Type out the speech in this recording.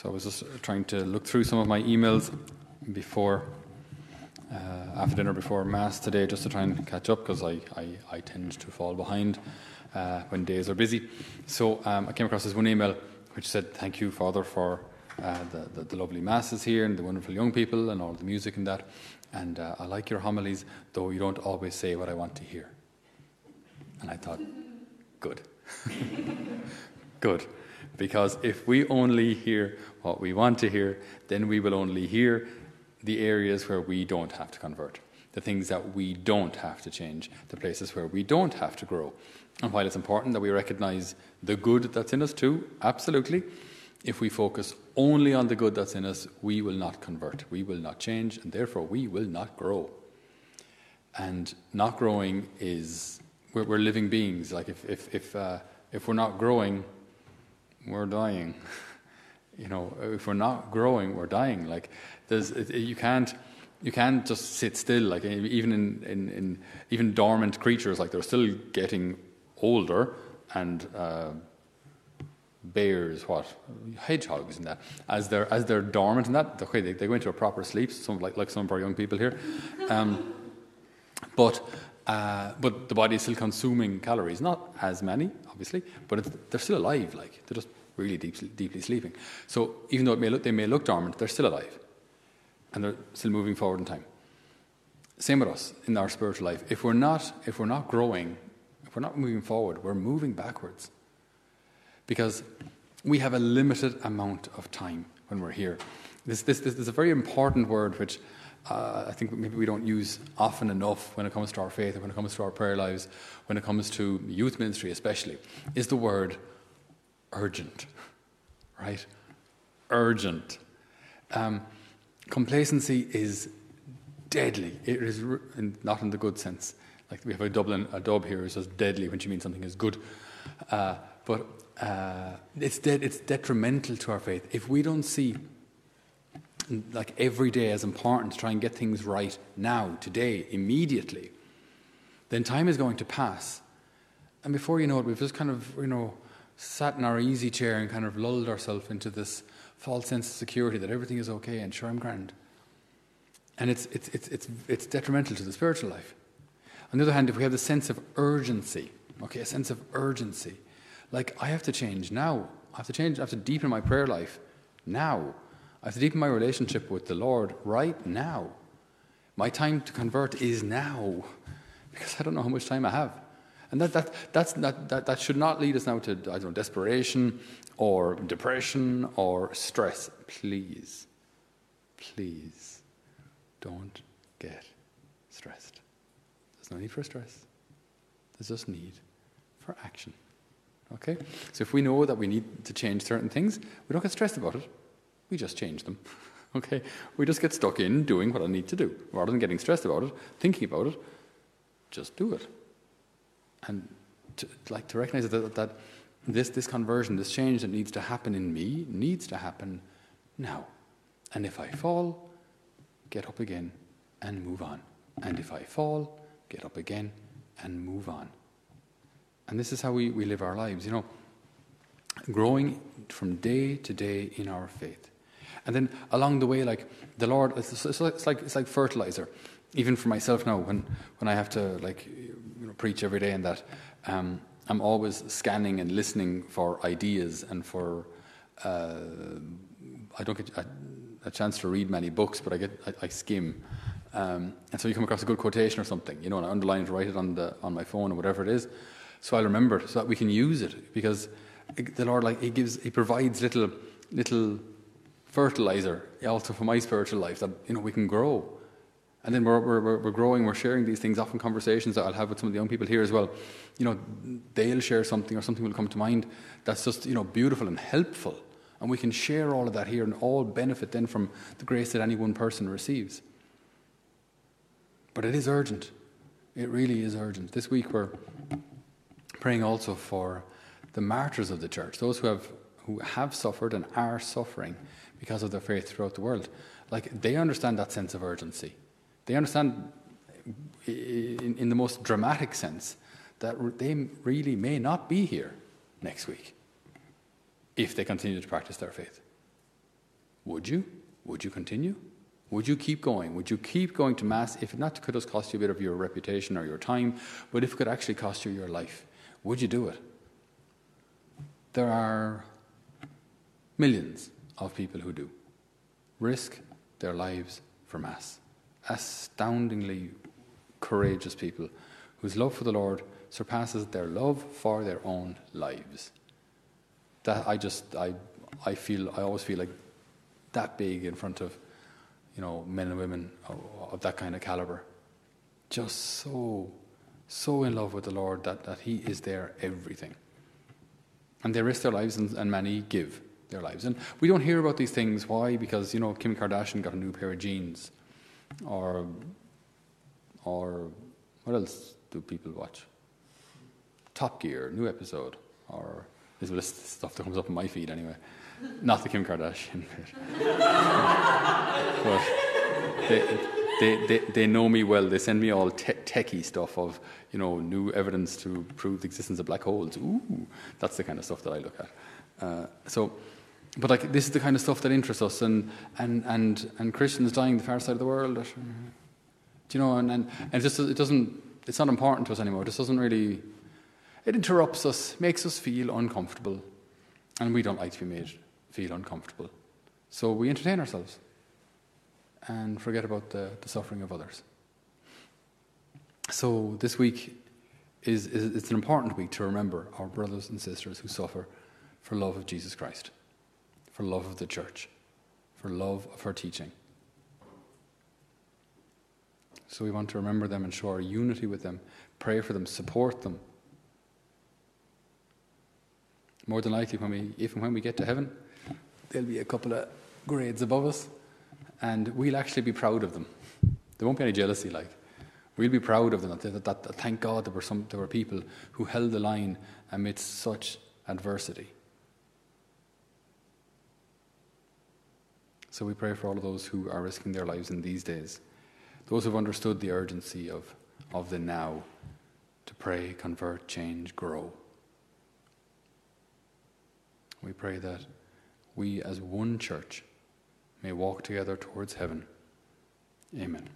So I was just trying to look through some of my emails before, uh, after dinner, before Mass today, just to try and catch up because I, I, I, tend to fall behind uh, when days are busy. So um, I came across this one email which said, Thank you, Father, for uh, the, the, the, lovely Masses here and the wonderful young people and all the music and that. And uh, I like your homilies, though you don't always say what I want to hear. And I thought, Good. Good. Because if we only hear what we want to hear, then we will only hear the areas where we don't have to convert, the things that we don't have to change, the places where we don't have to grow. And while it's important that we recognize the good that's in us too, absolutely, if we focus only on the good that's in us, we will not convert, we will not change, and therefore we will not grow. And not growing is, we're, we're living beings. Like if, if, if, uh, if we're not growing, we're dying. you know, if we're not growing, we're dying. Like, there's, you can't, you can't just sit still. Like, even in, in, in even dormant creatures, like they're still getting older, and uh, bears, what hedgehogs, and that as they're as they're dormant and that, okay, they, they go into a proper sleep. Some like like some of our young people here, um, but. Uh, but the body is still consuming calories, not as many, obviously, but they're still alive. Like they're just really deep, deeply sleeping. So even though may look, they may look dormant, they're still alive, and they're still moving forward in time. Same with us in our spiritual life. If we're not, if we're not growing, if we're not moving forward, we're moving backwards, because we have a limited amount of time when we're here. This, this, this is a very important word which uh, I think maybe we don't use often enough when it comes to our faith and when it comes to our prayer lives, when it comes to youth ministry especially, is the word urgent, right? Urgent. Um, complacency is deadly. It is not in the good sense. Like we have a Dublin dub here who says deadly when she means something is good, uh, but uh, it's it's detrimental to our faith if we don't see like every day as important to try and get things right now, today, immediately, then time is going to pass. And before you know it, we've just kind of, you know, sat in our easy chair and kind of lulled ourselves into this false sense of security that everything is okay and sure I'm grand. And it's, it's, it's, it's, it's detrimental to the spiritual life. On the other hand, if we have the sense of urgency, okay, a sense of urgency, like I have to change now, I have to change, I have to deepen my prayer life now. I have to deepen my relationship with the Lord right now. My time to convert is now because I don't know how much time I have. And that, that, that's, that, that, that should not lead us now to, I don't know, desperation or depression or stress. Please, please don't get stressed. There's no need for stress, there's just need for action. Okay? So if we know that we need to change certain things, we don't get stressed about it we just change them. okay? We just get stuck in doing what I need to do. Rather than getting stressed about it, thinking about it, just do it. And to, like to recognize that, that this, this conversion, this change that needs to happen in me, needs to happen now. And if I fall, get up again and move on. And if I fall, get up again and move on. And this is how we, we live our lives, you know, growing from day to day in our faith. And then along the way, like the Lord, it's, it's, like it's like fertilizer. Even for myself now, when when I have to like preach every day and that, um, I'm always scanning and listening for ideas and for. Uh, I don't get a, a, chance to read many books, but I get I, I skim. Um, and so you come across a good quotation or something, you know, and I underline it, write it on the on my phone or whatever it is, so I'll remember it, so that we can use it because the Lord, like, He gives, He provides little little fertilizer also for my spiritual life that you know we can grow. And then we're, we're, we're growing, we're sharing these things, often conversations that I'll have with some of the young people here as well. You know, they'll share something or something will come to mind that's just, you know, beautiful and helpful. And we can share all of that here and all benefit then from the grace that any one person receives. But it is urgent. It really is urgent. This week we're praying also for the martyrs of the church, those who have, who have suffered and are suffering because of their faith throughout the world. Like, they understand that sense of urgency. They understand, in, in the most dramatic sense, that they really may not be here next week if they continue to practice their faith. Would you? Would you continue? Would you keep going? Would you keep going to Mass if not could just cost you a bit of your reputation or your time, but if it could actually cost you your life? Would you do it? There are millions of people who do risk their lives for Mass. Astoundingly courageous people whose love for the Lord surpasses their love for their own lives. That I just I I feel I always feel like that big in front of you know men and women of, of that kind of caliber, just so so in love with the Lord that, that He is their everything. And they risk their lives, and, and many give their lives. And we don't hear about these things. Why? Because you know Kim Kardashian got a new pair of jeans, or or what else do people watch? Top Gear, new episode, or this is stuff that comes up in my feed anyway. Not the Kim Kardashian but they, they, they, they, know me well. They send me all te- techie stuff of, you know, new evidence to prove the existence of black holes. Ooh, that's the kind of stuff that I look at. Uh, so, but like this is the kind of stuff that interests us, and and and and Christians dying the far side of the world. Mm-hmm. do you know? And and, and it just it doesn't. It's not important to us anymore. It just doesn't really. It interrupts us, makes us feel uncomfortable, and we don't like to be made feel uncomfortable. So we entertain ourselves and forget about the, the suffering of others. So this week is, is it's an important week to remember our brothers and sisters who suffer for love of Jesus Christ, for love of the church, for love of her teaching. So we want to remember them and show our unity with them, pray for them, support them. More than likely, when we, if and when we get to heaven, there'll be a couple of grades above us, and we'll actually be proud of them. There won't be any jealousy, like. We'll be proud of them. That, that, that, thank God there were, some, there were people who held the line amidst such adversity. So we pray for all of those who are risking their lives in these days, those who've understood the urgency of, of the now to pray, convert, change, grow. We pray that we as one church may walk together towards heaven. Amen.